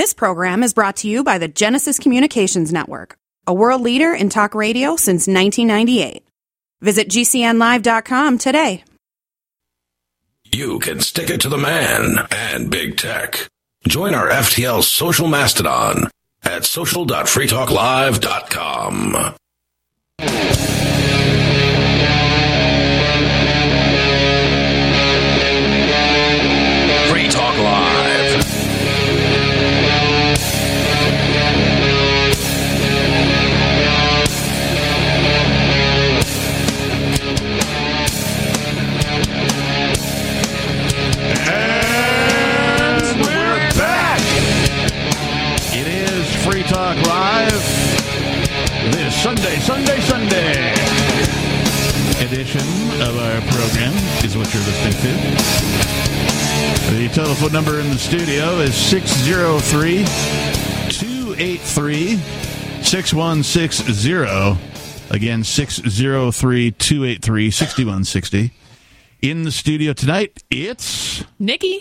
This program is brought to you by the Genesis Communications Network, a world leader in talk radio since 1998. Visit GCNlive.com today. You can stick it to the man and big tech. Join our FTL social mastodon at social.freetalklive.com. Sunday, Sunday, Sunday edition of our program is what you're listening to. The telephone number in the studio is 603 283 6160. Again, 603 283 6160. In the studio tonight, it's Nikki.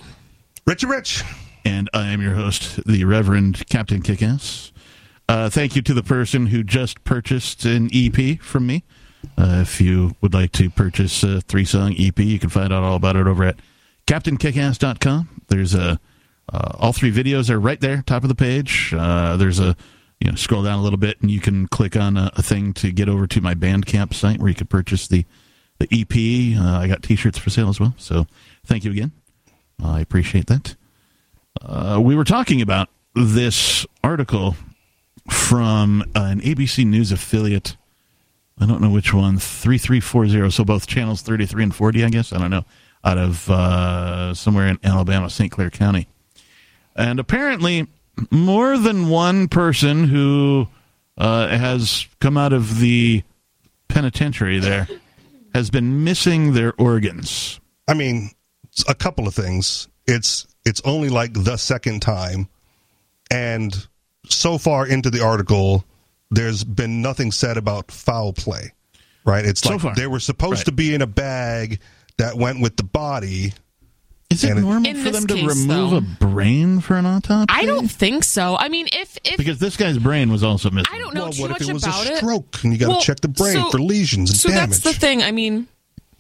Richie Rich. and I am your host, the Reverend Captain Kickass. Uh, thank you to the person who just purchased an EP from me. Uh, if you would like to purchase a three song EP, you can find out all about it over at CaptainKickass.com. There's a uh, all three videos are right there, top of the page. Uh, there's a you know scroll down a little bit and you can click on a, a thing to get over to my Bandcamp site where you can purchase the the EP. Uh, I got T-shirts for sale as well. So thank you again. I appreciate that. Uh, we were talking about this article from an ABC News affiliate. I don't know which one, 3340. So both channels 33 and 40, I guess. I don't know. Out of uh, somewhere in Alabama, St. Clair County. And apparently, more than one person who uh, has come out of the penitentiary there has been missing their organs. I mean, a couple of things. It's it's only like the second time, and so far into the article, there's been nothing said about foul play. Right? It's So like far. they were supposed Right. to be in a bag that went with the body. Is it normal for this them to case, remove though. a brain for an autopsy? I don't think so. I mean, if if because this guy's brain was also missing. I don't know well, too what much if it was about a it. stroke and you got to Well, check the brain so- for lesions and So damage? that's the thing. I mean,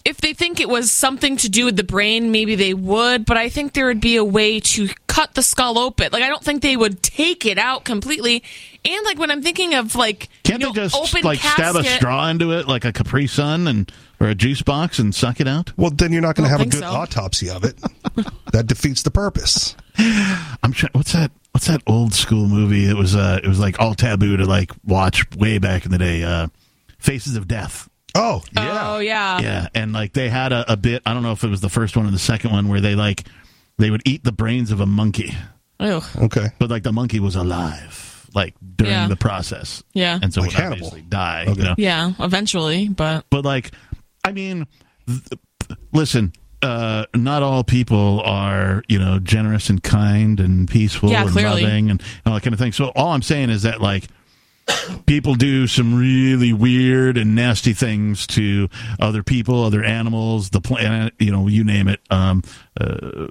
if they think it was something to do with the brain, maybe they would. But I think there would be a way to cut the skull open. Like I don't think they would take it out completely. And like when I'm thinking of like Can't you know, they just open like stab a straw into it like a Capri Sun and or a juice box and suck it out? Well, then you're not going to have a good so. autopsy of it. that defeats the purpose. I'm trying. What's that? What's that old school movie? It was uh, it was like all taboo to like watch way back in the day. Uh, Faces of Death. Oh, yeah. Oh yeah. Yeah, and like they had a, a bit. I don't know if it was the first one or the second one where they like they would eat the brains of a monkey, Ugh. Okay. but like the monkey was alive, like during Yeah. the process. Yeah. and so Like would Hannibal. obviously die. Okay. You know? Yeah. Eventually, but But like, I mean, th- listen. Uh, not all people are, you know, generous and kind and peaceful Yeah, and clearly. loving and all that kind of thing. So all I'm saying is that like people do some really weird and nasty things to other people, other animals, the planet, you know, you name it. Um, uh,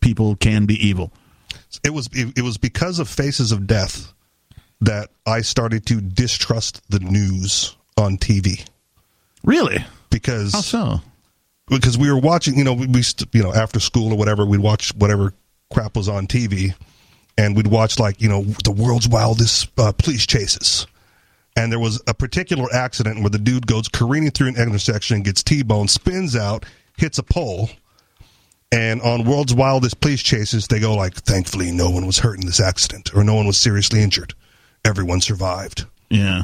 people can be evil. it was it, it was because of faces of death that I started to distrust the news on TV Really? because How so? because we were watching you know we, we you know after school or whatever we'd watch whatever crap was on TV and we'd watch like you know the world's wildest uh, police chases and there was a particular accident where the dude goes careening through an intersection gets T-boned spins out hits a pole and on world's wildest police chases they go like thankfully no one was hurt in this accident or no one was seriously injured everyone survived Yeah.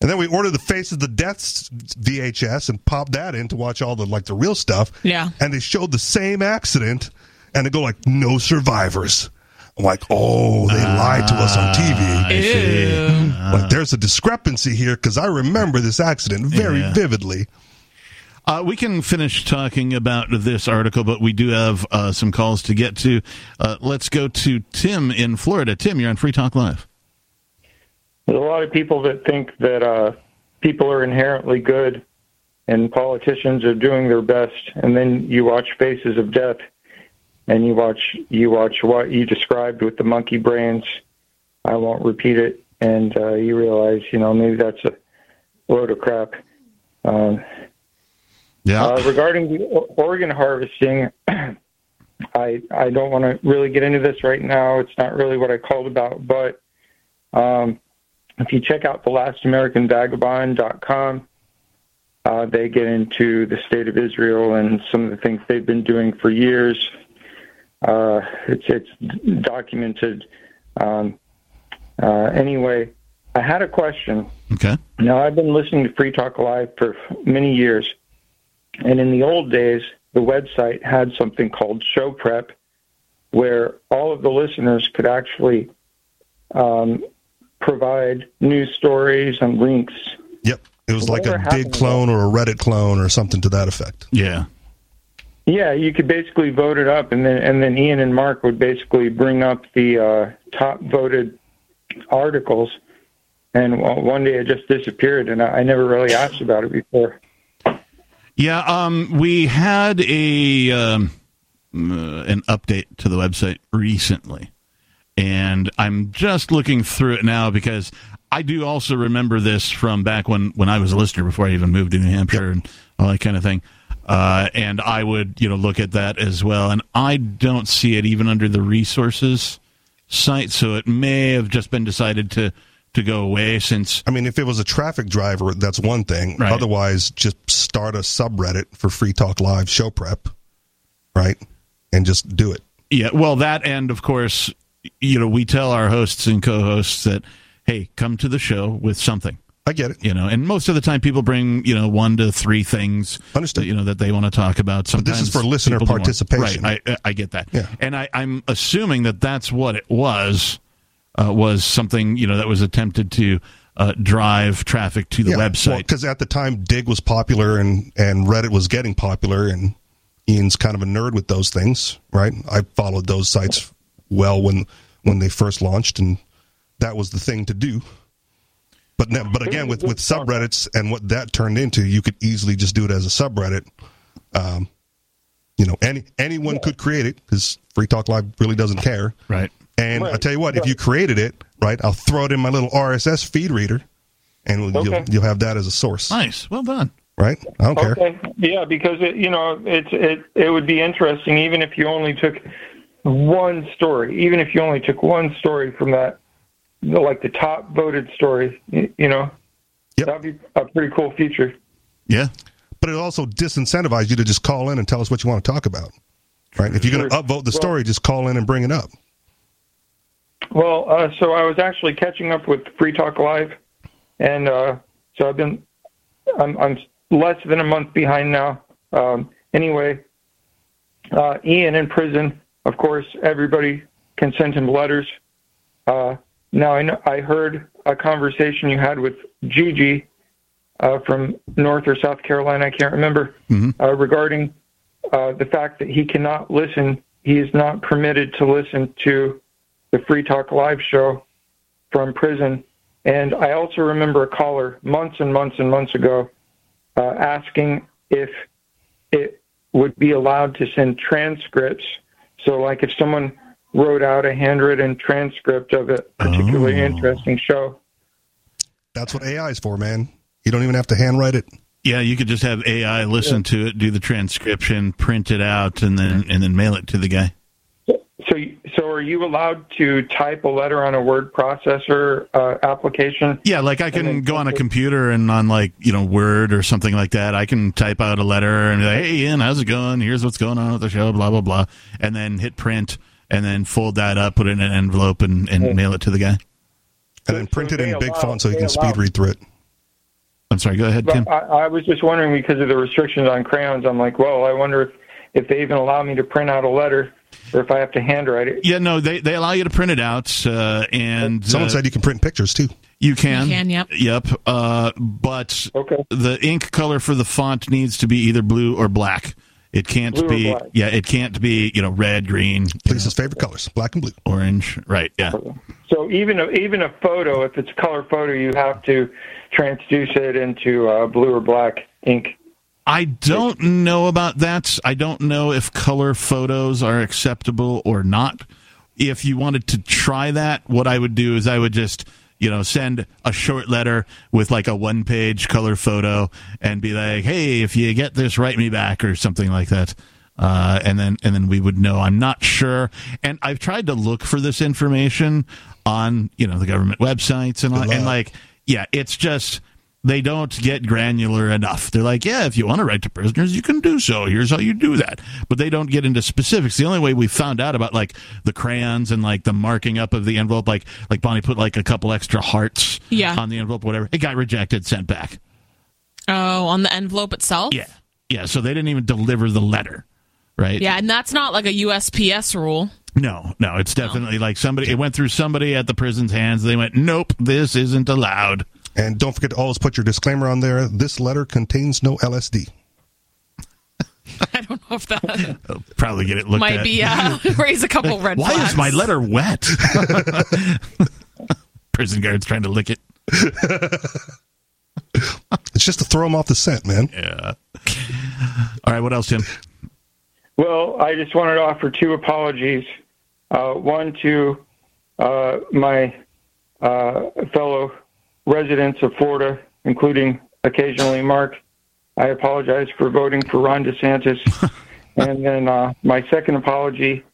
and then we ordered the Face of the Deaths VHS and popped that in to watch all the like the real stuff. Yeah. And they showed the same accident and they go like no survivors. I'm like, oh, they lied to us on TV. I see. like there's a discrepancy here because I remember this accident very Yeah. vividly. Uh, we can finish talking about this article, but we do have uh, some calls to get to. Uh, let's go to Tim in Florida. Tim, you're on Free Talk Live. There's a lot of people that think that uh, people are inherently good and politicians are doing their best, and then you watch Faces of Death, and you watch you watch what you described with the monkey brains. I won't repeat it, and uh, you realize, you know, maybe that's a load of crap. Um, Yeah. uh, regarding the organ harvesting, I I don't want to really get into this right now. It's not really what I called about, but um, if you check out thelastamericanvagabond.com, uh, they get into the state of Israel and some of the things they've been doing for years. Uh, it's it's documented. Um, uh, anyway, I had a question. okay. Now, I've been listening to Free Talk Live for many years, and in the old days, the website had something called Show Prep, where all of the listeners could actually um, provide news stories and links. Yep. It was like a Digg clone or a Reddit clone or something to that effect. Yeah. Yeah, you could basically vote it up, and then and then Ian and Mark would basically bring up the uh, top voted articles. And one day it just disappeared, and I, never really asked about it before. Yeah, um, we had a um, uh, an update to the website recently, and I'm just looking through it now because I do also remember this from back when when I was a listener before I even moved to New Hampshire and all that kind of thing. Uh, and I would you know look at that as well, and I don't see it even under the resources site, so it may have just been decided to to go away since I mean, if it was a traffic driver, that's one thing. Right. Otherwise, just start a subreddit for Free Talk Live show prep, right? And just do it. Yeah, well, that and of course, you know, we tell our hosts and co-hosts that, hey, come to the show with something, I get it. you know, and most of the time people bring, you know, one to three things, Understood. you know, that they want to talk about. But this is for listener people do more. participation. right? I, I get that, Yeah. and I, I'm assuming that that's what it was, uh, was something you know that was attempted to uh, drive traffic to the website. Because at the time, Digg was popular and, and Reddit was getting popular, and Ian's kind of a nerd with those things, right? I followed those sites well when when they first launched, and that was the thing to do. But now, but again, with with subreddits and what that turned into, you could easily just do it as a subreddit. Um, you know, any anyone could create it because Free Talk Live really doesn't care. right. And Right. I tell you what, if you created it, right, I'll throw it in my little RSS feed reader, and Okay. you'll you'll have that as a source, Nice. Well done. right? I don't care. Okay. Yeah, because it, you know, it's it it would be interesting even if you only took one story, even if you only took one story from that, you know, like the top voted story, you, know, Yep. that'd be a pretty cool feature. Yeah. But it also disincentivize you to just call in and tell us what you want to talk about, right? If you're going to upvote the story, just call in and bring it up. Well, uh, so I was actually catching up with Free Talk Live, and uh, so I've been, I'm, I'm less than a month behind now. Um, anyway, uh, Ian in prison. Of course, everybody can send him letters. Uh, now I know I heard a conversation you had with Gigi uh, from North or South Carolina. I can't remember uh, regarding uh, the fact that he cannot listen. He is not permitted to listen to the Free Talk Live show from prison. And I also remember a caller months and months and months ago uh, asking if it would be allowed to send transcripts. So, like if someone wrote out a handwritten transcript of a particularly Oh. interesting show. That's what AI is for, man. You don't even have to handwrite it. Yeah, you could just have AI listen to it, do the transcription, print it out, and then and then mail it to the guy. So, so are you allowed to type a letter on a word processor uh, application? Yeah, like I can go on a computer and on like you know Word or something like that. I can type out a letter and be like, "Hey, Ian, how's it going? Here's what's going on with the show." Blah blah blah, and then hit print and then fold that up, put it in an envelope, and, and mail it to the guy. And then So print it in big allow- font so you can speed allow- read through it. I'm sorry. Go ahead, Tim. I, I was just wondering because of the restrictions on crayons. I'm like, well, I wonder if, if they even allow me to print out a letter or if I have to handwrite it. Yeah, no, they they allow you to print it out, uh, and Someone uh, said you can print pictures too. you can. You can, yep. Yep. Uh, but Okay. the ink color for the font needs to be either blue or black. It can't Blue be. Yeah, it can't be. You know, red, green, you Lisa's favorite colors, black and blue. orange. Right. Yeah. So even a, even a photo, if it's a color photo, you have to transduce it into uh, blue or black ink. I don't know about that. I don't know if color photos are acceptable or not. If you wanted to try that, what I would do is I would just, you know, send a short letter with like a one page color photo and be like, hey, if you get this, write me back or something like that. Uh, and then and then we would know. I'm not sure, and I've tried to look for this information on you know the government websites and and like yeah, it's just they don't get granular enough. They're like, yeah, if you want to write to prisoners, you can do so. Here's how you do that. But they don't get into specifics. The only way we found out about like the crayons and like the marking up of the envelope, like like Bonnie put like a couple extra hearts Yeah. on the envelope, whatever. It got rejected, sent back. Oh, on the envelope itself? Yeah. Yeah. So they didn't even deliver the letter. Right. Yeah, and that's not like a USPS rule. No, no, it's definitely like somebody. It went through somebody at the prison's hands. They went, nope, this isn't allowed. And don't forget to always put your disclaimer on there. This letter contains no LSD. I don't know if that I'll probably get it looked might at. be uh, raise a couple red flags. Why flags. is my letter wet? Prison guards trying to lick it. It's just to throw them off the scent, man. Yeah. All right. What else, Tim? Well, I just wanted to offer two apologies. Uh, one to uh, my uh, fellow residents of Florida, including occasionally Mark. I apologize for voting for Ron DeSantis. and then uh, my second apology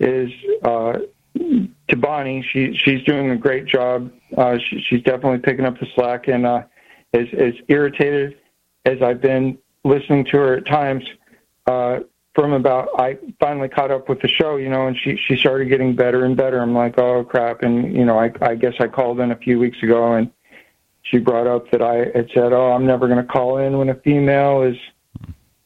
is uh, to Bonnie. She she's doing a great job. Uh, she, she's definitely picking up the slack, and uh, as as irritated as I've been listening to her at times. Uh, from about I finally caught up with the show, you know, and she she started getting better and better. I'm like, oh crap, and you know, I I guess I called in a few weeks ago, and she brought up that I had said, oh, I'm never going to call in when a female is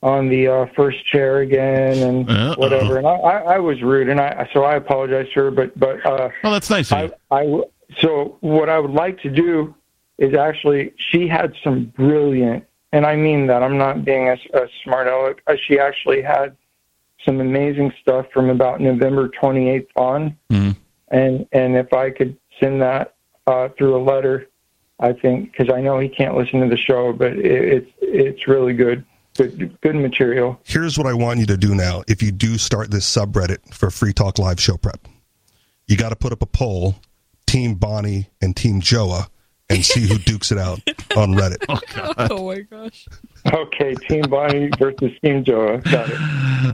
on the uh, first chair again and Uh-oh. whatever. And I, I I was rude, and I so I apologize to her, but but uh, Oh, that's nice I, you. So what I would like to do is actually she had some brilliant, and I mean that I'm not being a, a smart aleck. uh, She actually had some amazing stuff from about November 28th on, Mhm. and and if I could send that uh, through a letter, I think because I know he can't listen to the show, but it, it's it's really good, good good material. Here's what I want you to do now. If you do start this subreddit for Free Talk Live show prep, you got to put up a poll, Team Bonnie and Team Joa, and see who dukes it out on Reddit. oh my gosh. Okay, Team Bonnie versus Team Joe. Got it.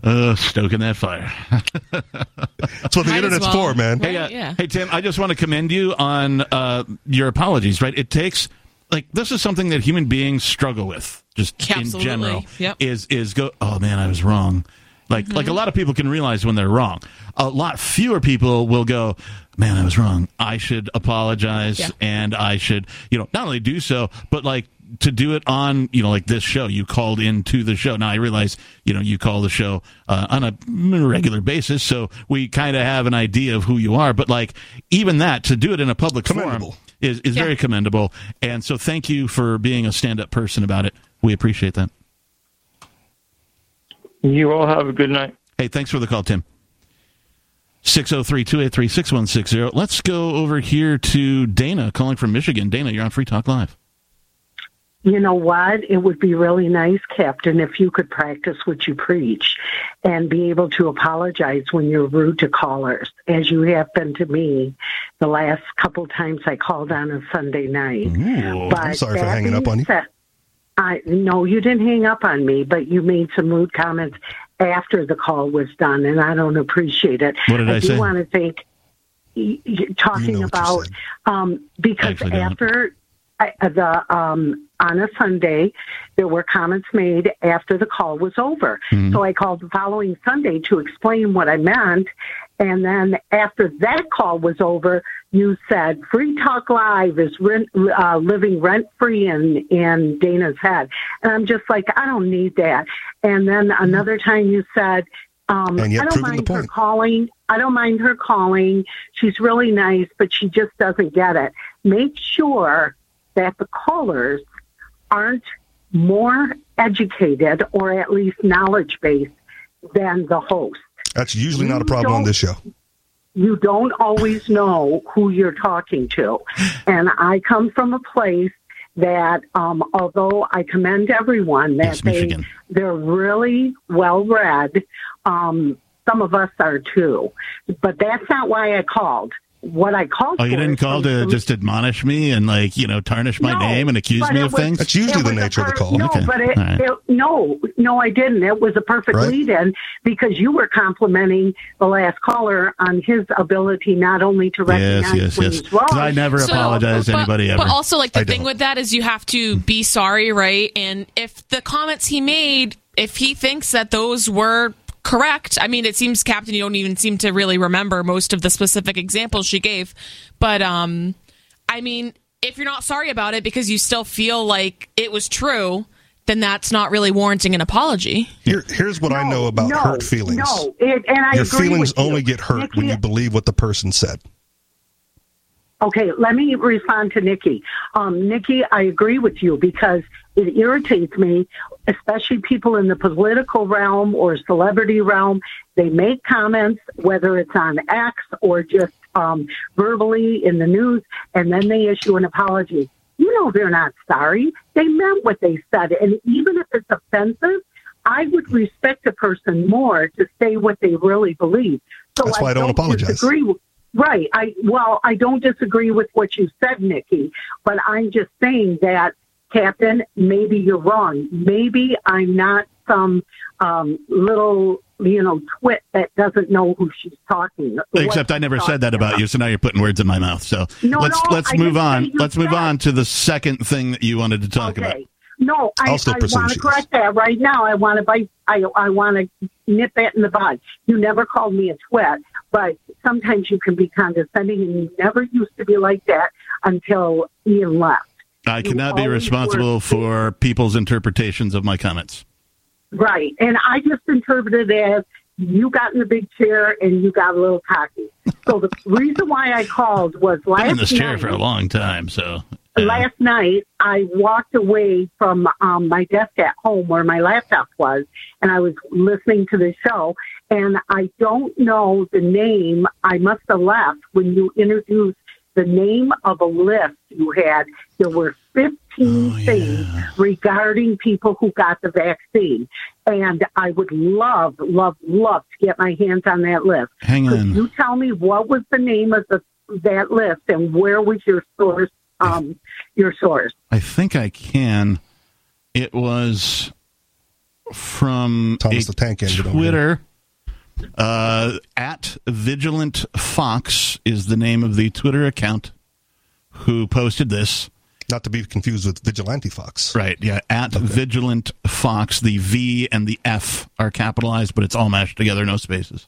Uh, stoking that fire. That's what the Might internet's well. for, man. Right, Hey, uh, yeah. hey, Tim, I just want to commend you on uh, your apologies. Right, it takes like this is something that human beings struggle with, just in Absolutely. general. Yep. Is is go? Oh man, I was wrong. Like like a Mm-hmm. lot of people can realize when they're wrong. A lot fewer people will go. Man, I was wrong. I should apologize, Yeah. and I should, you know, not only do so, but like to do it on, you know, like this show. You called into the show. Now I realize, you know, you call the show uh, on a regular basis, so we kind of have an idea of who you are. But like even that, to do it in a public forum Commendable. is is very commendable. And so, thank you for being a stand up person about it. We appreciate that. You all have a good night. Hey, thanks for the call, Tim. 603 283 6160. Let's go over here to Dana calling from Michigan. Dana, you're on Free Talk Live. You know what? It would be really nice, Captain, if you could practice what you preach and be able to apologize when you're rude to callers, as you have been to me the last couple times I called on a Sunday night. Ooh. But I'm sorry for hanging up on you. said- I no, you didn't hang up on me, but you made some rude comments after the call was done, and I don't appreciate it. What did I I do say? want to thank talking You know about um, because after I, the um, on a Sunday, there were comments made after the call was over. Mm-hmm. So I called the following Sunday to explain what I meant. And then after that call was over, you said Free Talk Live is rent, uh, living rent free in, in Dana's head. And I'm just like, I don't need that. And then another time you said, um, I don't mind her calling. I don't mind her calling. She's really nice, but she just doesn't get it. Make sure that the callers aren't more educated or at least knowledge based than the host. That's usually not a problem on this show. You don't always know who you're talking to. And I come from a place that um, although I commend everyone that Yes, they Michigan. they're really well read, um, some of us are too. But that's not why I called. What I called Oh, you didn't is call some- to just admonish me and like you know tarnish my No, name and accuse me of was- things? That's usually the was a nature of the call. No, Okay. but it, All right. it, no, no, I didn't. It was a perfect Right. lead-in because you were complimenting the last caller on his ability not only to recognize Yes, yes, when yes. he's wrong. 'Cause I never So- apologize to but- anybody ever. But also, like the I thing don't. with that is you have to be sorry, right? And if the comments he made, if he thinks that those were correct, I mean, it seems Captain, you don't even seem to really remember most of the specific examples she gave. But um, I mean, if you're not sorry about it because you still feel like it was true, then that's not really warranting an apology. Here, here's what I know about no, hurt feelings. No, it, and I Your agree feelings with you. only get hurt when you believe what the person said. Okay, let me respond to Nikki. Um, Nikki, I agree with you because it irritates me, especially people in the political realm or celebrity realm. They make comments, whether it's on X or just um, verbally in the news, and then they issue an apology. You know they're not sorry. They meant what they said. And even if it's offensive, I would respect a person more to say what they really believe. So That's why I don't apologize. Disagree with, Right. I well, I don't disagree with what you said, Nikki, but I'm just saying that, Captain, maybe you're wrong. Maybe I'm not some um, little, you know, twit that doesn't know who she's talking. To. Except I never said that talking about you, so now you're putting words in my mouth. So No, let's no, let's I move on. Let's move on to the second thing that you wanted to talk about. No, I, I want to correct that right now. I want to bite. I I want to nip that in the bud. You never called me a twit, but sometimes you can be condescending, and you never used to be like that until Ian left. I cannot be responsible for people's interpretations of my comments. Right. And I just interpreted it as you got in the big chair and you got a little cocky. So the reason why I called was last Been in this chair night, for a long time, so uh, last night I walked away from um, my desk at home where my laptop was, and I was listening to the show. And I don't know the name. I must have left when you introduced the name of a list you had. There were 15 Oh, things yeah. regarding people who got the vaccine. And I would love, love, love to get my hands on that list. hang Could on. you tell me what was the name of the that list and where was your source? Um, your source. I think I can. It was from Thomas a the Tank Engine over Twitter. Uh, at Vigilant Fox is the name of the Twitter account who posted this. Not to be confused with Vigilante Fox. Right, yeah, at Vigilant Fox. The V and the F are capitalized, but it's all mashed together, no spaces.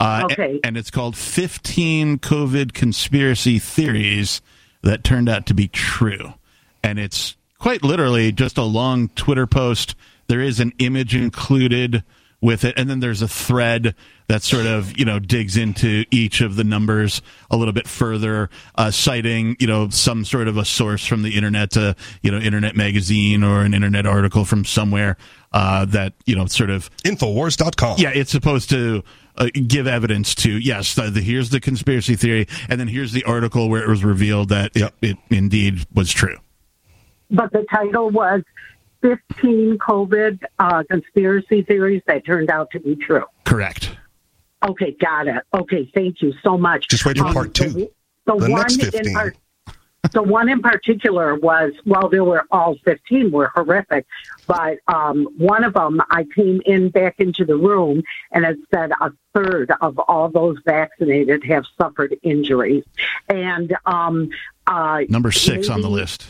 Uh, Okay. And it's called 15 COVID conspiracy theories that turned out to be true. And it's quite literally just a long Twitter post. There is an image included with it. And then there's a thread that sort of, you know, digs into each of the numbers a little bit further, uh, citing, you know, some sort of a source from the internet to, you know, internet magazine or an internet article from somewhere, uh, that, you know, sort of Infowars.com. yeah, it's supposed to uh, give evidence to yes. The, the, here's the conspiracy theory, and then here's the article where it was revealed that Yep. it, it indeed was true. But the title was 15 COVID uh, conspiracy theories that turned out to be true. Correct. Okay, got it. Okay, thank you so much. Just wait for Um, part two. The, the The one next in 15. the one in particular was well, there were all 15 were horrific, but um, one of them I came in back into the room and it said a third of all those vaccinated have suffered injuries, and um, uh, Number six on the list.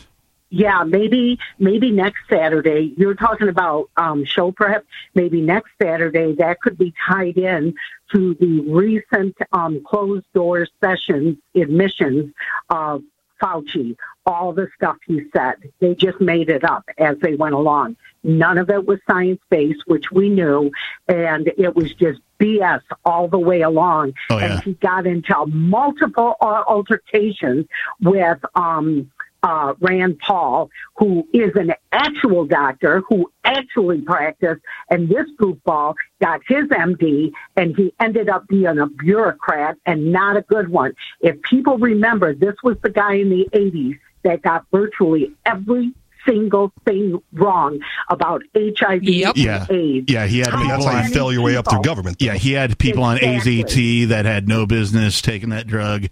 Yeah, maybe maybe next Saturday. You're talking about um, show prep. Maybe next Saturday that could be tied in to the recent um, closed door sessions admissions of Fauci. All the stuff he said, they just made it up as they went along. None of it was science based, which we knew, and it was just BS all the way along. Oh, yeah. And he got into multiple uh, altercations with. Um, uh, Rand Paul, who is an actual doctor who actually practiced, and this goofball got his MD, and he ended up being a bureaucrat and not a good one. If people remember, this was the guy in the 80s that got virtually every single thing wrong about HIV Yep. and Yeah. AIDS. Yeah, he had I that's people how you on, fail your way up through government. though. yeah, he had people on AZT that had no business taking that drug.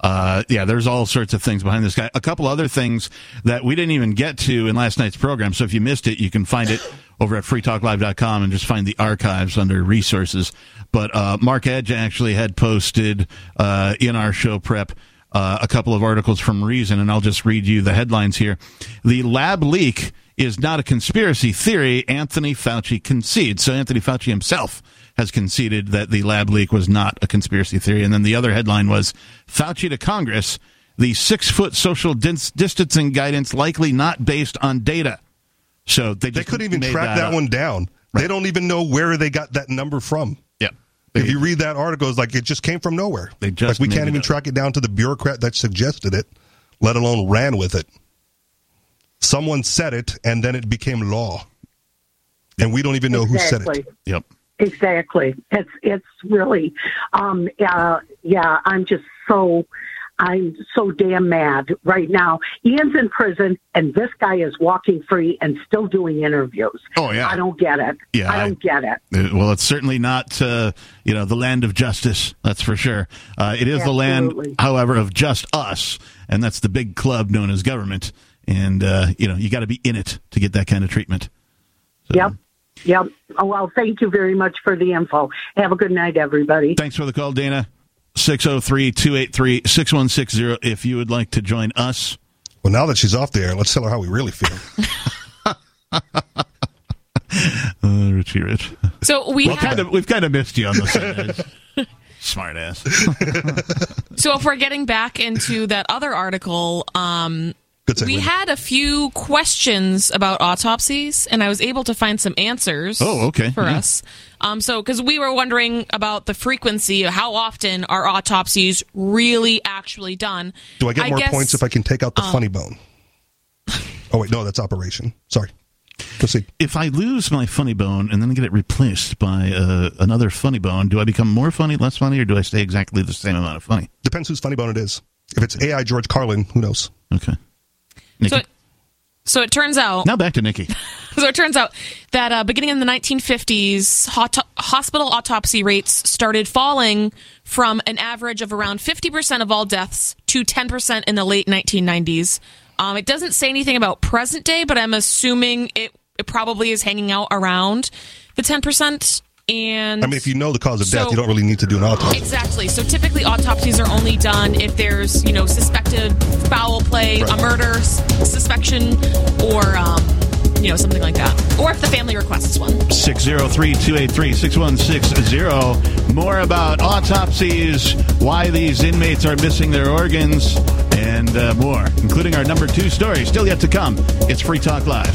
Uh, yeah, there's all sorts of things behind this guy. A couple other things that we didn't even get to in last night's program. So if you missed it, you can find it over at freetalklive.com and just find the archives under resources. But uh, Mark Edge actually had posted uh, in our show prep uh, a couple of articles from Reason, and I'll just read you the headlines here. The lab leak is not a conspiracy theory, Anthony Fauci concedes. So Anthony Fauci himself has conceded that the lab leak was not a conspiracy theory. And then the other headline was Fauci to Congress, the six foot social dis- distancing guidance likely not based on data. So they, They couldn't even track that, up. one down. They don't even know where they got that number from. Yeah. If you read that article, it's like it just came from nowhere. They just like we can't even up. track it down to the bureaucrat that suggested it, let alone ran with it. Someone said it, and then it became law, and we don't even know who said it. Yep. Exactly. It's it's really, um, uh, yeah. I'm just so, I'm so damn mad right now. Ian's in prison, and this guy is walking free and still doing interviews. Oh, yeah. I don't get it. Yeah, I I- don't get it. Uh, Well, it's certainly not, uh, you know, the land of justice. That's for sure. Uh, it is the land, however, of just us, and that's the big club known as government. And uh, you know, you got to be in it to get that kind of treatment. Yep. Yep. Oh, well, thank you very much for the info. Have a good night, everybody. Thanks for the call, Dana. 603-283-6160 if you would like to join us. Well, now that she's off the air, let's tell her how we really feel. Uh, Richie Rich. So we Well, have, kind of, we've kind of missed you on the Sundays. Smart ass. so if we're getting back into that other article, um, Good segue. We had a few questions about autopsies, and I was able to find some answers. Oh, okay. For Yeah. us, um, so because we were wondering about the frequency, how often are autopsies really actually done? Do I get more guess- points if I can take out the um, funny bone? Oh wait, no, that's operation. Sorry. Proceed. if I lose my funny bone and then get it replaced by uh, another funny bone, do I become more funny, less funny, or do I stay exactly the same amount of funny? Depends whose funny bone it is. If it's AI George Carlin, who knows? Okay. Nikki. So, it, so it turns out now back to Nikki. So it turns out that uh, beginning in the 1950s, hot- hospital autopsy rates started falling from an average of around 50% of all deaths to 10% in the late 1990s. Um, it doesn't say anything about present day, but I'm assuming it, it probably is hanging out around the 10%. And I mean, if you know the cause of death, you don't really need to do an autopsy. Exactly. So typically autopsies are only done if there's, you know, suspected foul play, a murder s- suspicion, or, um, you know, something like that. Or if the family requests one. 603-283-6160. More about autopsies, why these inmates are missing their organs, and uh, more, including our number two story. Still yet to come. It's Free Talk Live.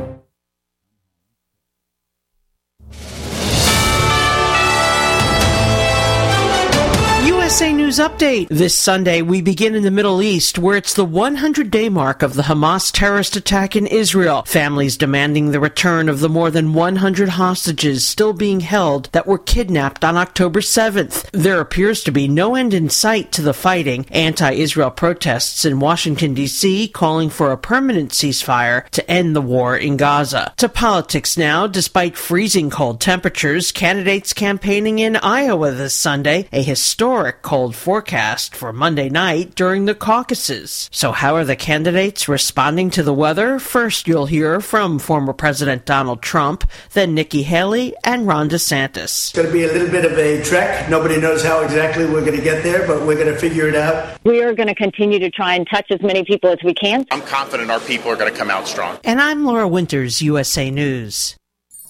News Update. This Sunday, we begin in the Middle East, where it's the 100 day mark of the Hamas terrorist attack in Israel. Families demanding the return of the more than 100 hostages still being held that were kidnapped on October 7th. There appears to be no end in sight to the fighting. Anti Israel protests in Washington, D.C., calling for a permanent ceasefire to end the war in Gaza. To politics now, despite freezing cold temperatures, candidates campaigning in Iowa this Sunday, a historic historic cold forecast for Monday night during the caucuses. So, how are the candidates responding to the weather? First, you'll hear from former President Donald Trump, then Nikki Haley and Ron DeSantis. It's going to be a little bit of a trek. Nobody knows how exactly we're going to get there, but we're going to figure it out. We are going to continue to try and touch as many people as we can. I'm confident our people are going to come out strong. And I'm Laura Winters, USA News.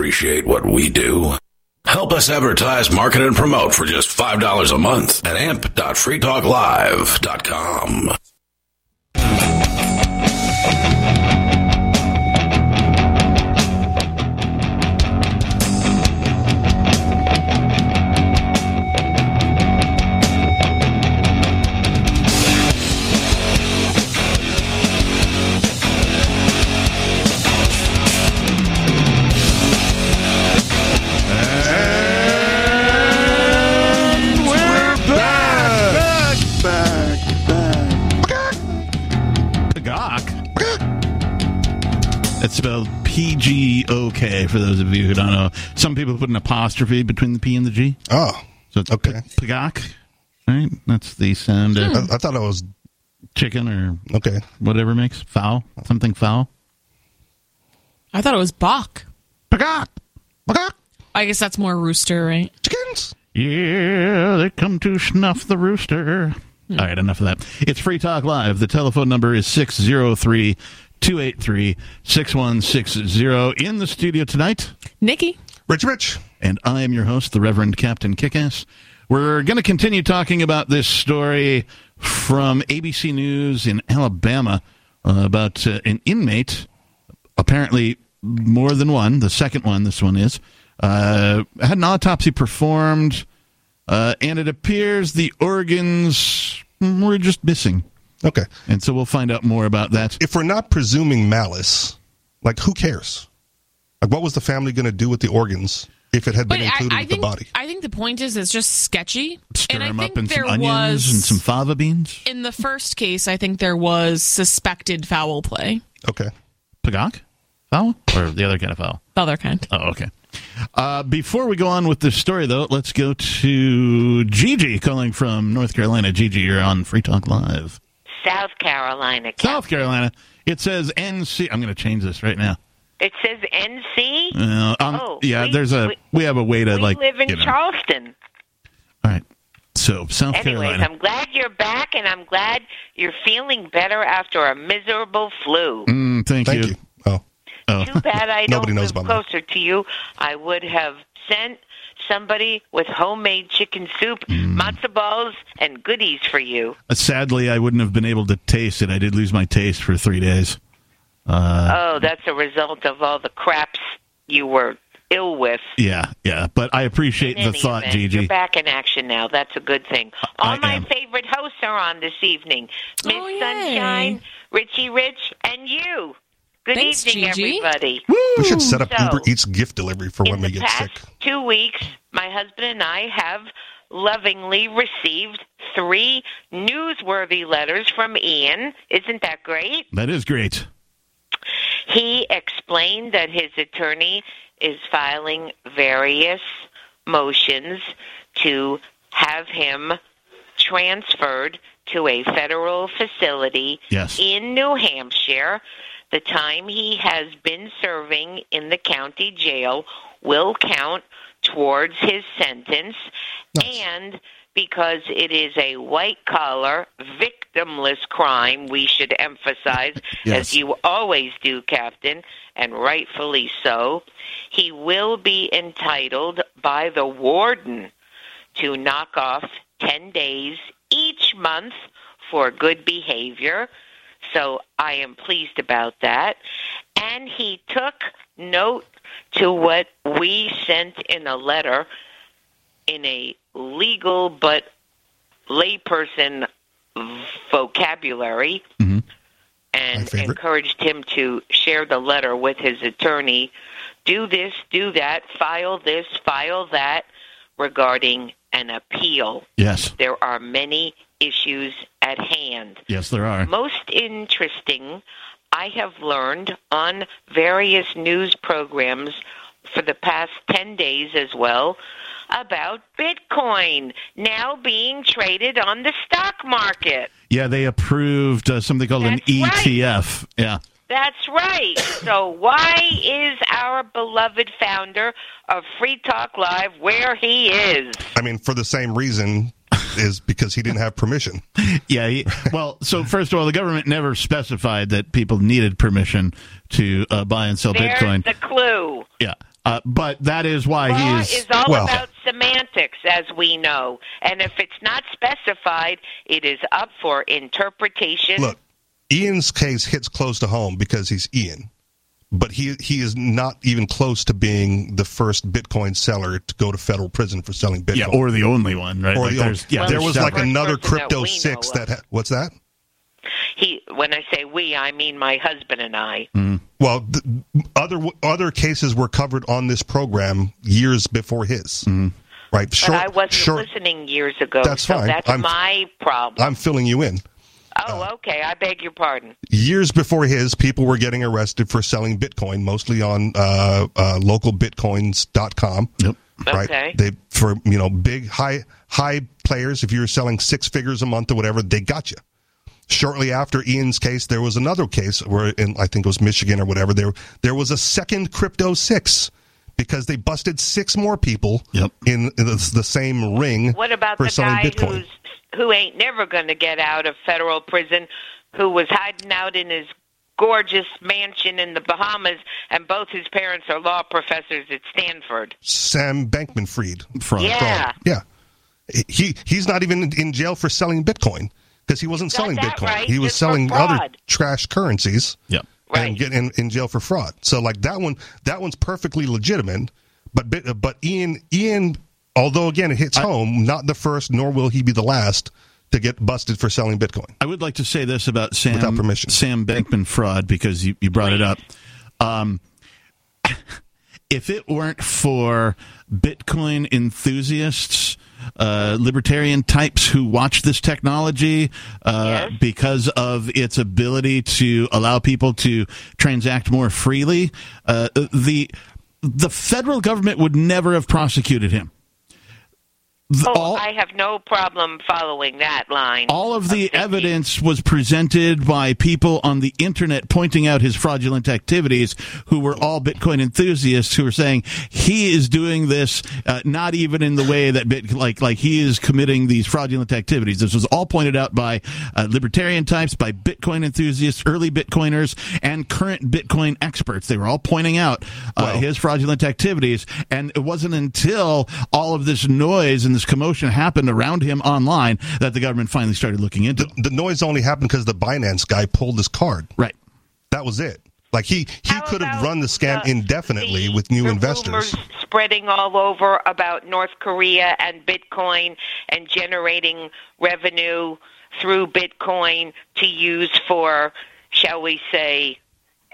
Appreciate what we do? Help us advertise, market, and promote for just $5 a month at amp.freetalklive.com. P G O K for those of you who don't know. Some people put an apostrophe between the P and the G. Oh, So it's Okay. P- Pagok. Right? That's the sound hmm. of I, I thought it was chicken or okay. whatever makes foul. Something foul. I thought it was Bach. Pagok. Pagok. I guess that's more rooster, right? Chickens. Yeah, they come to snuff the rooster. Hmm. All right, enough of that. It's Free Talk Live. The telephone number is 603 283 6160. In the studio tonight, Nikki. Rich, Rich. and I am your host, the Reverend Captain Kickass. We're going to continue talking about this story from ABC News in Alabama uh, about uh, an inmate, apparently more than one, the second one, this one is, uh, had an autopsy performed, uh, and it appears the organs were just missing. Okay. And so we'll find out more about that. If we're not presuming malice, like who cares? Like, what was the family going to do with the organs if it had been I, included I with think the body? I think the point is it's just sketchy. Stir and I them think up in there some onions was and some fava beans. in the first case. I think there was suspected foul play. Okay. Pagok? Foul? Or the other kind of foul? Other kind. Oh, okay. Uh, before we go on with this story, though, let's go to Gigi calling from North Carolina. Gigi, you're on Free Talk Live. South Carolina. South Carolina. It says NC. I'm going to change this right now. It says NC. Uh, um, oh, yeah, we, there's a we, we have a way to we like. live in you know. Charleston. All right. So South Anyways, Carolina. I'm glad you're back, and I'm glad you're feeling better after a miserable flu. Mm, thank, Thank you. Oh, Oh. Too bad I don't Nobody knows live about that. closer to you. I would have sent somebody with homemade chicken soup, Mm. matzo balls, and goodies for you. Uh, Sadly, I wouldn't have been able to taste it. I did lose my taste for three days. Uh, oh, that's a result of all the craps you were ill with. yeah, yeah. But I appreciate In the thought, event, Gigi. You're back in action now. That's a good thing. All I my am. favorite hosts are on this evening Miss Oh. Sunshine, Richie Rich, and you. Good Thanks, evening, Gigi. everybody. We should set up So- Uber Eats gift delivery for when we get past sick. two weeks, my husband and I have lovingly received three newsworthy letters from Ian. Isn't that great? That is great. He explained that his attorney is filing various motions to have him transferred to a federal facility Yes. in New Hampshire. The time he has been serving in the county jail will count towards his sentence. And because it is a white collar, victimless crime, we should emphasize, Yes. as you always do, Captain, and rightfully so, he will be entitled by the warden to knock off 10 days each month for good behavior. So I am pleased about that. And he took note to what we sent in a letter in a legal but layperson vocabulary mm-hmm. and encouraged him to share the letter with his attorney. Do this, do that, file this, file that regarding an appeal. Yes. There are many issues at hand. Yes, there are. Most interesting, I have learned on various news programs for the past 10 days as well about Bitcoin now being traded on the stock market. Yeah, they approved uh, something called an ETF. Yeah. That's right. So, why is our beloved founder of Free Talk Live where he is? I mean, for the same reason, is because he didn't have permission. Yeah. He, well, so first of all, the government never specified that people needed permission to uh, buy and sell There's Bitcoin. the clue. Yeah. Uh, but that is why Law he is. is all well, about semantics, as we know. And if it's not specified, it is up for interpretation. Look, Ian's case hits close to home because he's Ian, but he he is not even close to being the first Bitcoin seller to go to federal prison for selling Bitcoin. Yeah, or the only one, right? Or Like the only, there's- yeah, there was like another Person that crypto six that. Ha- what's that? He, when I say we, I mean my husband and I. Hmm. Well, th- other other cases were covered on this program years before his. Hmm. Right. But I wasn't short, listening years ago, That's so fine. that's I'm- my problem. I'm filling you in. Oh, okay. I beg your pardon. years before his, people were getting arrested for selling Bitcoin, mostly on uh, uh, localbitcoins.com. Yep. Right. Okay. They for you know big high high players. If you were selling six figures a month or whatever, they got you. Shortly after Ian's case, there was another case where in I think it was Michigan or whatever. There there was a second crypto six because they busted six more people in, in the, the same ring What about for the guy Bitcoin. who's who ain't never going to get out of federal prison, who was hiding out in his gorgeous mansion in the Bahamas, and both his parents are law professors at Stanford? Sam Bankman Fried. Fraud. Yeah. Yeah. He he's not even in jail for selling Bitcoin because he wasn't selling Bitcoin. right, he was selling other trash currencies. Yep. And get in, in jail for fraud. So like that one that one's perfectly legitimate, but but Ian Ian although again it hits home, not the first nor will he be the last to get busted for selling Bitcoin. I would like to say this about Sam Without permission. Sam Bankman fraud because you, you brought it up. Um, if it weren't for Bitcoin enthusiasts, uh, libertarian types who watch this technology uh, because of its ability to allow people to transact more freely, uh, the the federal government would never have prosecuted him oh, all- I have no problem following that line. All of the evidence was presented by people on the internet pointing out his fraudulent activities, who were all Bitcoin enthusiasts who were saying he is doing this uh, not even in the way that Bit like like he is committing these fraudulent activities. This was all pointed out by uh, libertarian types, by Bitcoin enthusiasts, early Bitcoiners, and current Bitcoin experts. They were all pointing out uh, his fraudulent activities, and it wasn't until all of this noise and this commotion happened around him online that the government finally started looking into. it. The noise only happened because the Binance guy pulled his card. Right. That was it. Like he he could have run the scam indefinitely with new investors. spreading all over about North Korea and Bitcoin and generating revenue through Bitcoin to use for, shall we say,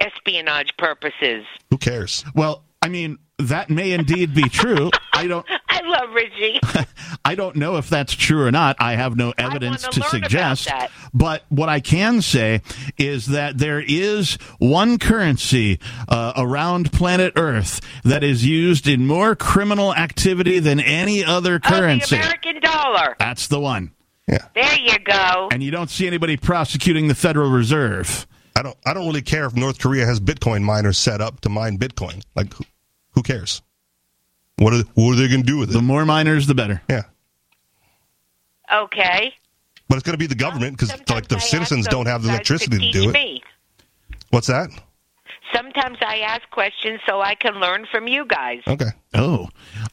espionage purposes. Who cares? Well, I mean, that may indeed be true. I don't I love Richie. I don't know if that's true or not. I have no evidence to learn about suggest. that. But what I can say is that there is one currency uh, around planet Earth that is used in more criminal activity than any other currency. Oh, the American dollar. That's the one. Yeah. There you go. And you don't see anybody prosecuting the Federal Reserve. I don't I don't really care if North Korea has Bitcoin miners set up to mine Bitcoin. Like who, who cares? What are what are they going to do with it? The more miners, the better. Yeah, Okay. but it's going to be the government because like the citizens don't have the electricity to teach do it. me. What's that? Sometimes I ask questions so I can learn from you guys. Okay. Oh,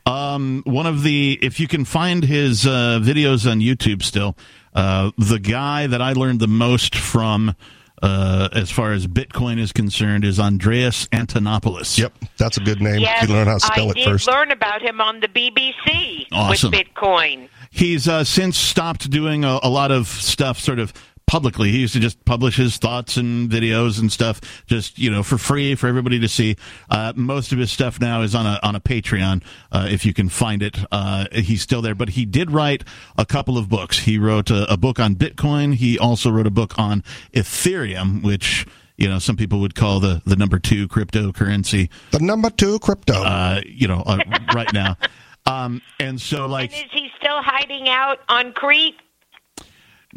um, one of the if you can find his uh, videos on YouTube still, uh, the guy that I learned the most from. Uh, as far as Bitcoin is concerned, is Andreas Antonopoulos. Yep, that's a good name. Yes, you learn how to spell I it did first. learn about him on the BBC Awesome. with Bitcoin. He's uh, since stopped doing a, a lot of stuff sort of publicly. He used to just publish his thoughts and videos and stuff just, you know, for free for everybody to see. Uh, most of his stuff now is on a, on a Patreon, uh, if you can find it. Uh, he's still there, but he did write a couple of books. He wrote a, a book on Bitcoin. He also wrote a book on Ethereum, which, you know, some people would call the, the number two cryptocurrency. The number two crypto. Uh, you know, uh, right now. Um, and so like, Is he still hiding out on Crete,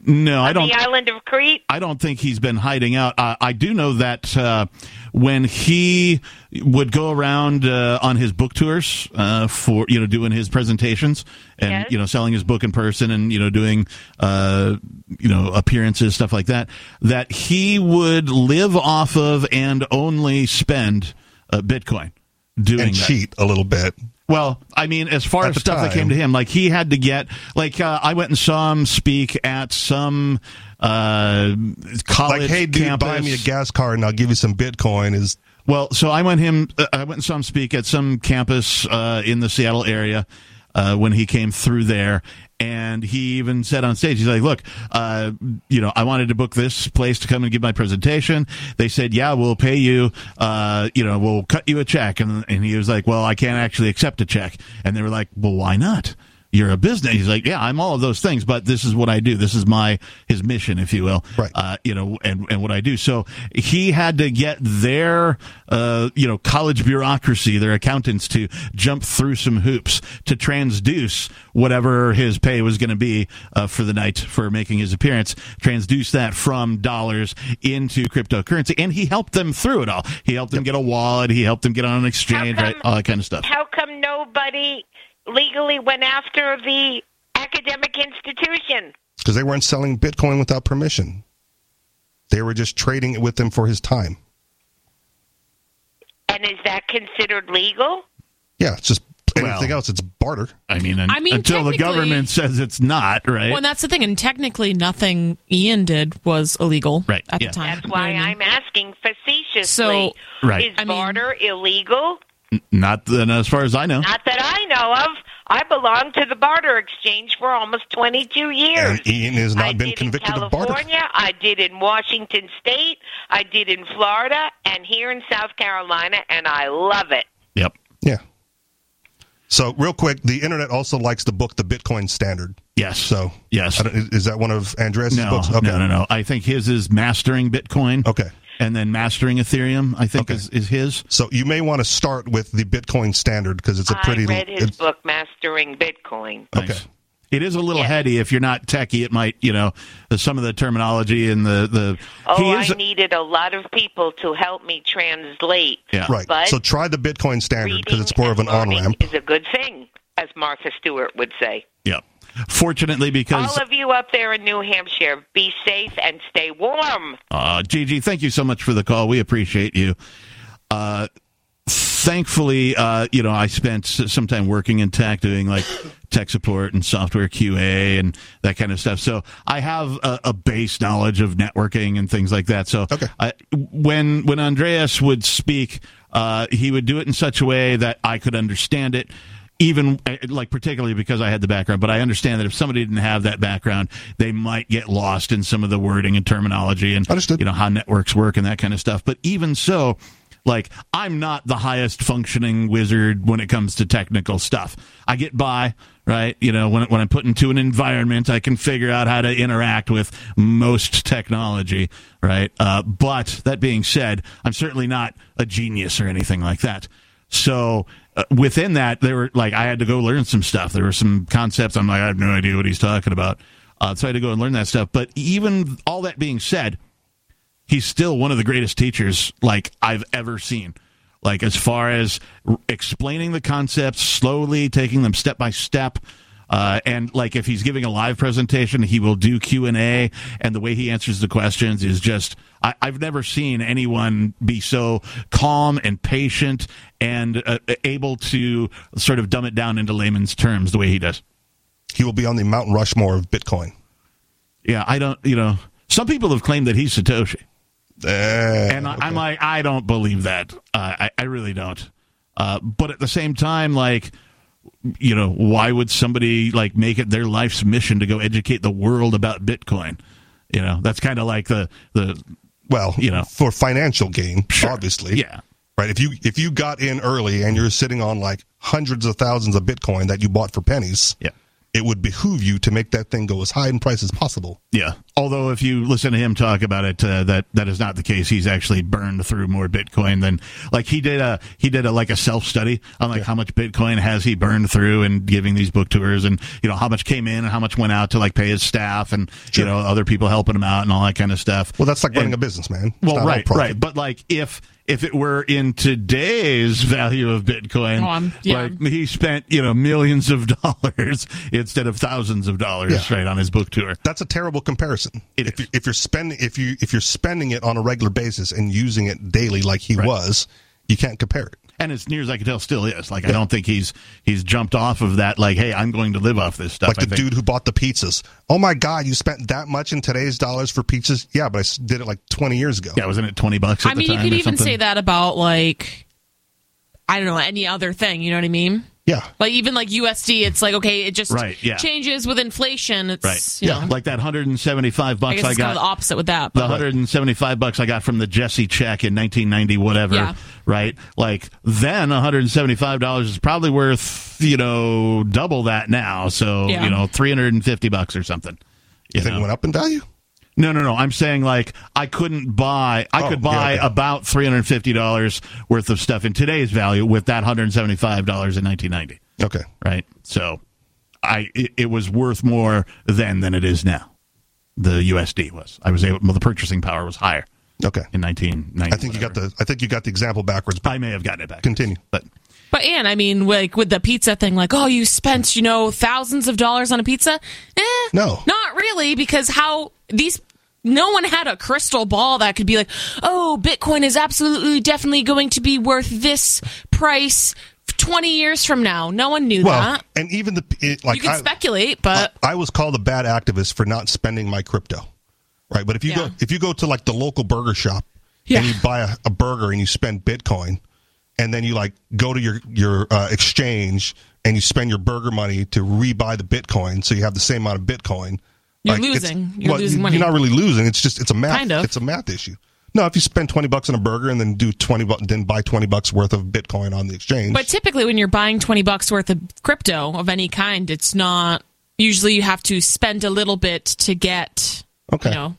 no, I don't. the island of Crete? I don't think he's been hiding out. Uh, I do know that uh, when he would go around uh, on his book tours uh, for you know doing his presentations and Yes. you know selling his book in person and you know doing uh, you know appearances stuff like that, that he would live off of and only spend uh, Bitcoin doing and that. cheat a little bit. Well, I mean, as far At as stuff that came to him, like he had to get, like uh, I went and saw him speak at some uh, college Like, hey, dude, campus. buy me a gas card and I'll give you some Bitcoin. Is Well, so I went him. Uh, I went and saw him speak at some campus uh, in the Seattle area uh, when he came through there, and he even said on stage, he's like, "Look, uh, you know, I wanted to book this place to come and give my presentation. They said, yeah, we'll pay you. Uh, you know, we'll cut you a check." And and he was like, "Well, I can't actually accept a check." And they were like, "Well, why not?" You're a business. He's like, yeah, I'm all of those things, but this is what I do. This is my his mission, if you will. Right. Uh, you know, and and what I do. So he had to get their uh, you know college bureaucracy, their accountants, to jump through some hoops to transduce whatever his pay was going to be uh, for the night for making his appearance. Transduce that from dollars into cryptocurrency, and he helped them through it all. He helped them get a wallet. He helped them get on an exchange, right? All that kind of stuff. How come nobody legally went after the academic institution? because they weren't selling Bitcoin without permission. They were just trading it with him for his time. And is that considered legal? Yeah, it's just anything else. It's barter. I mean, I mean, until the government says it's not, right? Well, and that's the thing. And technically, nothing Ian did was illegal right. at yeah. the time. That's why I'm asking facetiously. So- Right. Is barter illegal? Not then, as far as I know. Not that I know of. I belonged to the barter exchange for almost 22 years. And Ian has not I been convicted in of barter. I did in California. I did in Washington State. I did in Florida, and here in South Carolina, and I love it. Yep. Yeah. So, real quick, the internet also likes the book, The Bitcoin Standard. Yes. So, yes. I don't- is that one of Andreas' No, books? no, no, no. I think his is mastering Bitcoin. Okay. And then mastering Ethereum. I think is, is his. So you may want to start with the Bitcoin standard because it's a pretty. I read his it's- book, Mastering Bitcoin. Okay. It is a little heady. If you're not techie, it might, you know, some of the terminology and the the. Oh, he I needed a lot of people to help me translate. Yeah. Right. But so try the Bitcoin standard because it's more of an on ramp. is a good thing, as Martha Stewart would say. yeah. Fortunately, because All of you up there in New Hampshire, be safe and stay warm. Uh, Gigi, thank you so much for the call. We appreciate you. Uh, thankfully, uh, you know, I spent some time working in tech, doing like tech support and software QA and that kind of stuff. So I have a, a base knowledge of networking and things like that. So I, when when Andreas would speak, uh, he would do it in such a way that I could understand it even uh, like particularly because I had the background, but I understand that if somebody didn't have that background, they might get lost in some of the wording and terminology and you know how networks work and that kind of stuff. But even so, like I'm not the highest functioning wizard when it comes to technical stuff. I get by, right? You know, when when I'm put into an environment, I can figure out how to interact with most technology, right? Uh, but that being said, I'm certainly not a genius or anything like that. So uh, within that, there were like I had to go learn some stuff. There were some concepts. I'm like I have no idea what he's talking about. Uh, so I had to go and learn that stuff. But even all that being said, he's still one of the greatest teachers like I've ever seen. Like as far as r- explaining the concepts slowly, taking them step by step. Uh, and like if he's giving a live presentation, he will do Q and A, and the way he answers the questions is just I, I've never seen anyone be so calm and patient and uh, able to sort of dumb it down into layman's terms the way he does. He will be on the Mount Rushmore of Bitcoin. Yeah, I don't. You know, some people have claimed that he's Satoshi, Eh, and I, I'm like, I don't believe that. Uh, I, I really don't. Uh, but at the same time, like, you know, why would somebody like make it their life's mission to go educate the world about Bitcoin? You know, that's kind of like the the well, you know, for financial gain, obviously. Yeah. Right. If you if you got in early and you're sitting on like hundreds of thousands of Bitcoin that you bought for pennies, yeah, it would behoove you to make that thing go as high in price as possible. Yeah. Although if you listen to him talk about it, uh, that that is not the case. He's actually burned through more Bitcoin than like he did a he did a like a self study on like how much Bitcoin has he burned through and giving these book tours and you know how much came in and how much went out to like pay his staff and you know other people helping him out and all that kind of stuff. Well, that's like running And- a business, man. It's well, right, right. But like if if it were in today's value of Bitcoin, Oh, yeah. like he spent you know millions of dollars instead of thousands of dollars Yeah. right on his book tour. That's a terrible comparison. if you, if you're spending if you if you're spending it on a regular basis and using it daily like he was, you can't compare it. And as near as I can tell, still is. Like I don't think he's he's jumped off of that. Like, hey, I'm going to live off this stuff. Like I the think. dude who bought the pizzas. Oh my God, you spent that much in today's dollars for pizzas? Yeah, but I did it like 20 years ago. Yeah, wasn't it 20 bucks at I mean, the you could even something? say that about like I don't know any other thing. You know what I mean? Yeah. Like even like USD, it's like okay, it just Right, yeah. changes with inflation. It's Right. you yeah. know, Like that 175 I bucks guess I, got. kind of the opposite with that. the 175 bucks I got from the Jesse check in 1990, whatever. Yeah. Right. Like then 175 dollars is probably worth you know double that now. So Yeah. you know 350 bucks or something. You, think know? it went up in value? No, no, no. I'm saying like I couldn't buy. I Oh, could yeah, buy okay. about three hundred fifty dollars worth of stuff in today's value with that hundred seventy five dollars in nineteen ninety. Okay. Right. So, I it, it was worth more then than it is now. The USD was. I was able. Well, the purchasing power was higher. Okay. In nineteen ninety. I think you got the I think you got the example backwards. I may have gotten it back. Continue. But But and I mean, like with the pizza thing, like oh, you spent you know thousands of dollars on a pizza. Eh, no, not really, because how these. No one had a crystal ball that could be like, oh, Bitcoin is absolutely definitely going to be worth this price 20 years from now. No one knew well, that. and even the it, like you can I, speculate, but I was called a bad activist for not spending my crypto. Right, but if you Yeah. go if you go to like the local burger shop Yeah. and you buy a, a burger and you spend Bitcoin, and then you like go to your your uh, exchange and you spend your burger money to rebuy the Bitcoin, so you have the same amount of Bitcoin. You're like, losing. You're well, losing money. You're not really losing. It's just it's a math. Kind of. It's a math issue. No, if you spend twenty bucks on a burger and then do twenty, bu- then buy twenty bucks worth of Bitcoin on the exchange. But typically, when you're buying 20 bucks worth of crypto of any kind, it's not. Usually, you have to spend a little bit to get. Okay. You know,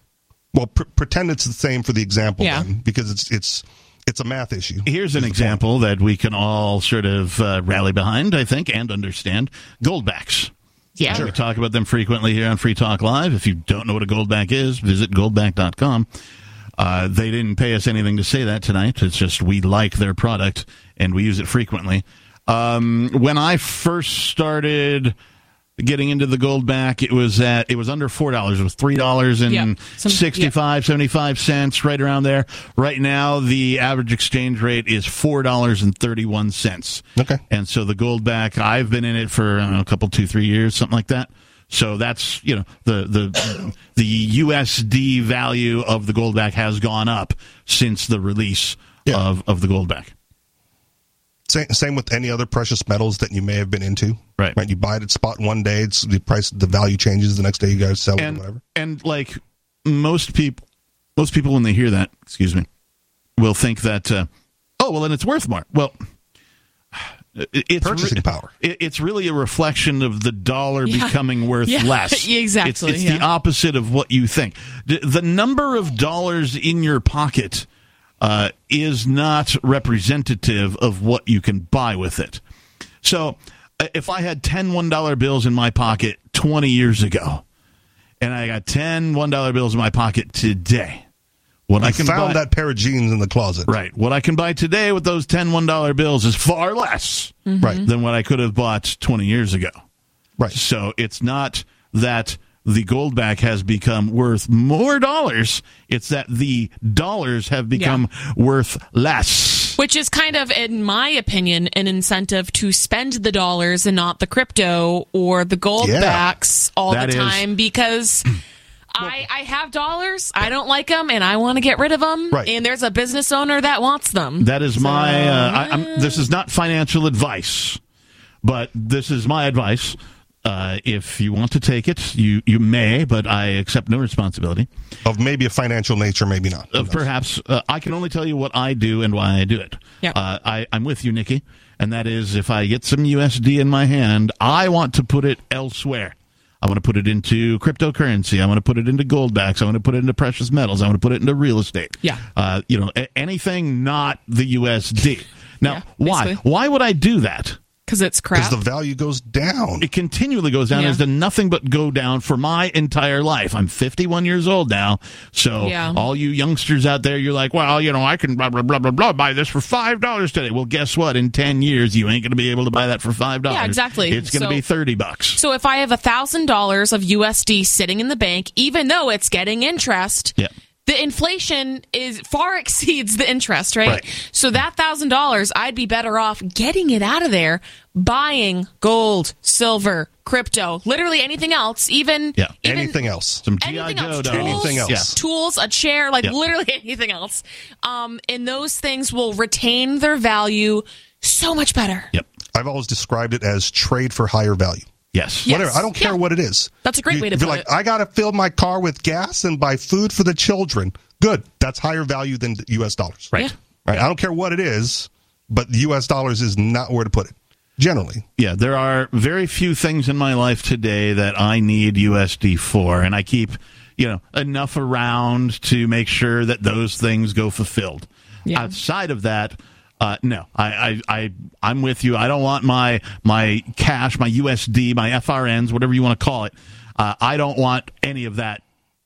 Well, pr- pretend it's the same for the example Yeah. then, because it's it's it's a math issue. Here's an example that we can all sort of uh, rally behind, I think, and understand. Goldbacks. Yeah. Uh, We talk about them frequently here on Free Talk Live. If you don't know what a goldback is, visit goldback.com. Uh, they didn't pay us anything to say that tonight. It's just we like their product and we use it frequently. Um, when I first started getting into the goldback, it was at it was under four dollars. It was three dollars Yeah. and Some- 65, 75 cents, right around there. Right now, the average exchange rate is four dollars and thirty one cents. Okay, and so the goldback, I've been in it for know, a couple, two, three years, something like that. So that's you know the the the USD value of the goldback has gone up since the release of of the goldback. Same, same with any other precious metals that you may have been into. Right. Right. You buy it at spot one day, it's the price, the value changes. The next day, you guys sell it or whatever. and like most people most people when they hear that excuse me will think that uh, oh well then it's worth more well it's Purchasing power. it- it's really a reflection of the dollar Yeah. becoming worth Yeah, less exactly, it's, it's yeah. the opposite of what you think the, the number of dollars in your pocket uh, is not representative of what you can buy with it so uh, if i had 10 $1 bills in my pocket 20 years ago and I got 10 $1 bills in my pocket today. What I You can found buy, that pair of jeans in the closet. Right. What I can buy today with those 10 $1 bills is far less Mhm. Right. than what I could have bought 20 years ago. Right. So it's not that the goldback has become worth more dollars, it's that the dollars have become worth less. Which is kind of, in my opinion, an incentive to spend the dollars and not the crypto or the gold Yeah. backs all That the is- time because I, I have dollars, I don't like them, and I want to get rid of them. Right. And there's a business owner that wants them. That is my. Uh, I, I'm, this is not financial advice, but this is my advice. Uh, if you want to take it, you you may, but I accept no responsibility. Of maybe a financial nature, maybe not. Uh, perhaps uh, I can only tell you what I do and why I do it. Yeah. Uh, I, I'm with you, Nikki, and that is if I get some USD in my hand, I want to put it elsewhere. I want to put it into cryptocurrency. I want to put it into gold backs. I want to put it into precious metals. I want to put it into real estate. Yeah. Uh, you know, a- anything not the USD. Now, why? Why would I do that? Because it's crap. Because the value goes down. It continually goes down. Yeah. It's done nothing but go down for my entire life. I'm 51 years old now. So Yeah. all you youngsters out there, you're like, well, you know, I can blah, blah, blah, blah, blah, buy this for $5 today. Well, guess what? In 10 years, you ain't going to be able to buy that for $5. Yeah, exactly. It's going to So- be 30 bucks. So if I have a thousand dollars of USD sitting in the bank, even though it's getting interest, Yeah. The inflation is far exceeds the interest, right? Right. So that thousand dollars, I'd be better off getting it out of there, buying gold, silver, crypto, literally anything else, even Yeah. even Anything else. Some GI anything Joe else, tools, Anything else. Yeah. tools, a chair, like Yeah. literally anything else. Um, and those things will retain their value so much better. Yep. I've always described it as trade for higher value. Yes. Whatever. I don't care what it is. That's a great You- way to if put like, it. I got to fill my car with gas and buy food for the children. Good. That's higher value than U.S. dollars. Right. Yeah. Right. I don't care what it is, but U.S. dollars is not where to put it. Generally. Yeah, there are very few things in my life today that I need USD for, and I keep, you know, enough around to make sure that those things go fulfilled. Yeah. Outside of that, uh, no, I, I, I, I'm with you. I don't want my my cash, my USD, my FRNs, whatever you want to call it. Uh, I don't want any of that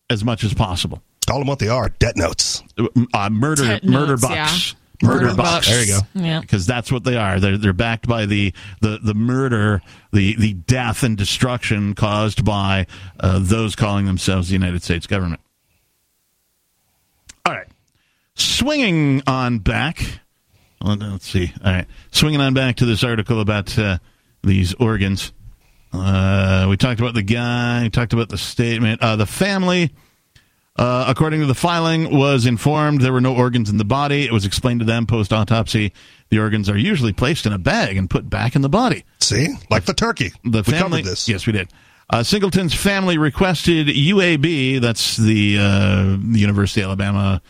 as much as possible. Call them what they are debt notes. Uh, murder, Tet murder notes, bucks. yeah. Murder, Murder bucks. bucks. There you go. Yeah. Because that's what they are. They're they're backed by the the, the murder, the the death and destruction caused by uh, those calling themselves the United States government. All right, swinging on back. Well, Let's see. All right, swinging on back to this article about uh, these organs. Uh, we talked about the guy. We talked about the statement. Uh, the family. Uh, according to the filing, was informed there were no organs in the body. It was explained to them post autopsy the organs are usually placed in a bag and put back in the body. See? Like the turkey. The we family, covered this. yes, we did. Uh, Singleton's family requested UAB, that's the, uh, the University of Alabama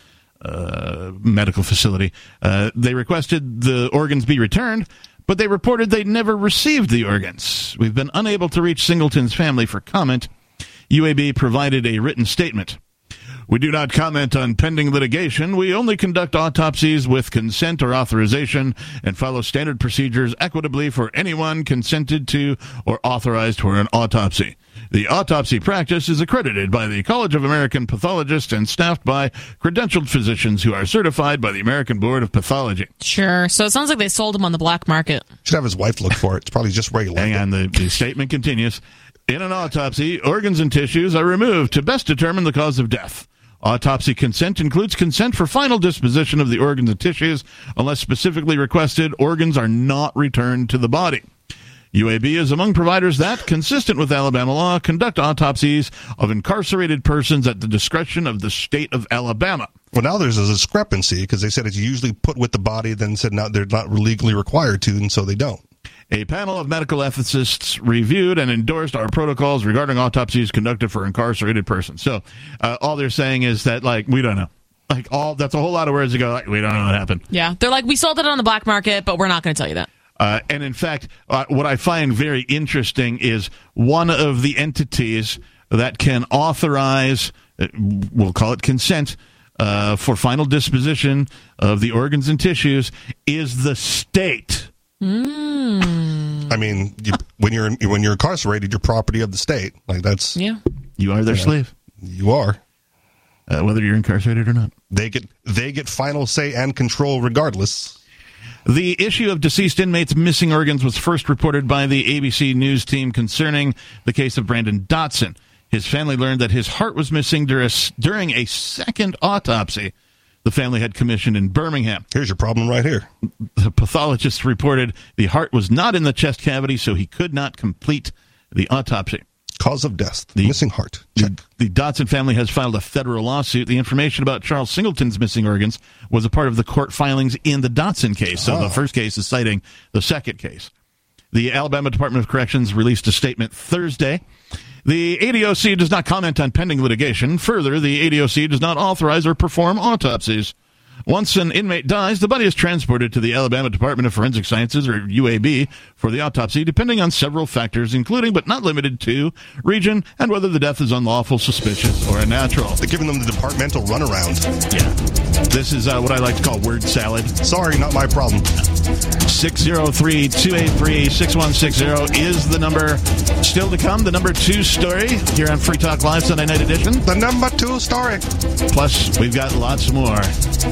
uh, medical facility. Uh, they requested the organs be returned, but they reported they never received the organs. We've been unable to reach Singleton's family for comment. UAB provided a written statement. We do not comment on pending litigation. We only conduct autopsies with consent or authorization and follow standard procedures equitably for anyone consented to or authorized for an autopsy. The autopsy practice is accredited by the College of American Pathologists and staffed by credentialed physicians who are certified by the American Board of Pathology. Sure. So it sounds like they sold him on the black market. Should have his wife look for it. It's probably just where he Hang on, the, the statement continues. In an autopsy, organs and tissues are removed to best determine the cause of death. Autopsy consent includes consent for final disposition of the organs and tissues. Unless specifically requested, organs are not returned to the body. UAB is among providers that, consistent with Alabama law, conduct autopsies of incarcerated persons at the discretion of the state of Alabama. Well, now there's a discrepancy because they said it's usually put with the body, then said now they're not legally required to, and so they don't. A panel of medical ethicists reviewed and endorsed our protocols regarding autopsies conducted for incarcerated persons. So, uh, all they're saying is that, like, we don't know. Like, all that's a whole lot of words ago. Like, we don't know what happened. Yeah. They're like, we sold it on the black market, but we're not going to tell you that. Uh, and in fact, uh, what I find very interesting is one of the entities that can authorize, uh, we'll call it consent, uh, for final disposition of the organs and tissues is the state. Mm. I mean, you, when you're when you're incarcerated, you're property of the state. Like that's yeah. You are their Yeah. slave, you are. uh, whether you're incarcerated or not. They get they get final say and control regardless. The issue of deceased inmates missing organs was first reported by the ABC News team concerning the case of Brandon Dotson. His family learned that his heart was missing dur- during a second autopsy the family had commissioned in Birmingham. Here's your problem right here. The pathologist reported the heart was not in the chest cavity, so he could not complete the autopsy. Cause of death: The- missing heart. The, the Dotson family has filed a federal lawsuit. The information about Charles Singleton's missing organs was a part of the court filings in the Dotson case. So the ah. first case is citing the second case. The Alabama Department of Corrections released a statement Thursday. The ADOC does not comment on pending litigation. Further, the ADOC does not authorize or perform autopsies. Once an inmate dies, the body is transported to the Alabama Department of Forensic Sciences, or UAB, for the autopsy, depending on several factors, including but not limited to region and whether the death is unlawful, suspicious, or unnatural. They're giving them the departmental runaround. Yeah. This is uh, what I like to call word salad. Sorry, not my problem. 603 283 6160 is the number. Still to come, the number two story here on Free Talk Live Sunday Night Edition. The number two story. Plus, we've got lots more.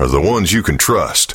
are the ones you can trust.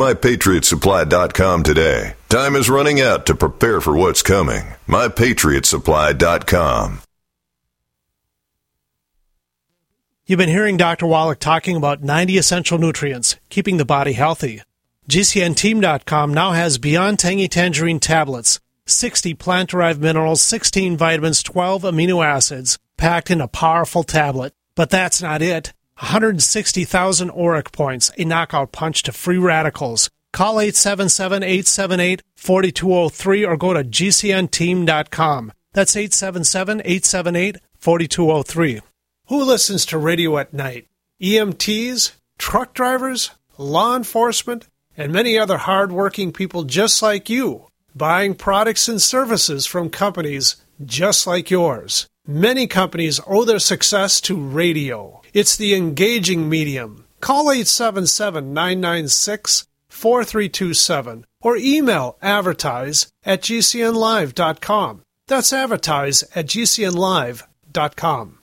mypatriotsupply.com today. Time is running out to prepare for what's coming. mypatriotsupply.com. You've been hearing Dr. Wallach talking about 90 essential nutrients, keeping the body healthy. GCNteam.com now has Beyond Tangy Tangerine tablets, 60 plant derived minerals, 16 vitamins, 12 amino acids, packed in a powerful tablet. But that's not it. 160,000 ORAC points, a knockout punch to free radicals. Call 877 878 4203 or go to GCNteam.com. That's 877 878 4203. Who listens to radio at night? EMTs, truck drivers, law enforcement, and many other hardworking people just like you, buying products and services from companies just like yours. Many companies owe their success to radio. It's the engaging medium. Call 877 996 4327 or email advertise at gcnlive.com. That's advertise at gcnlive.com.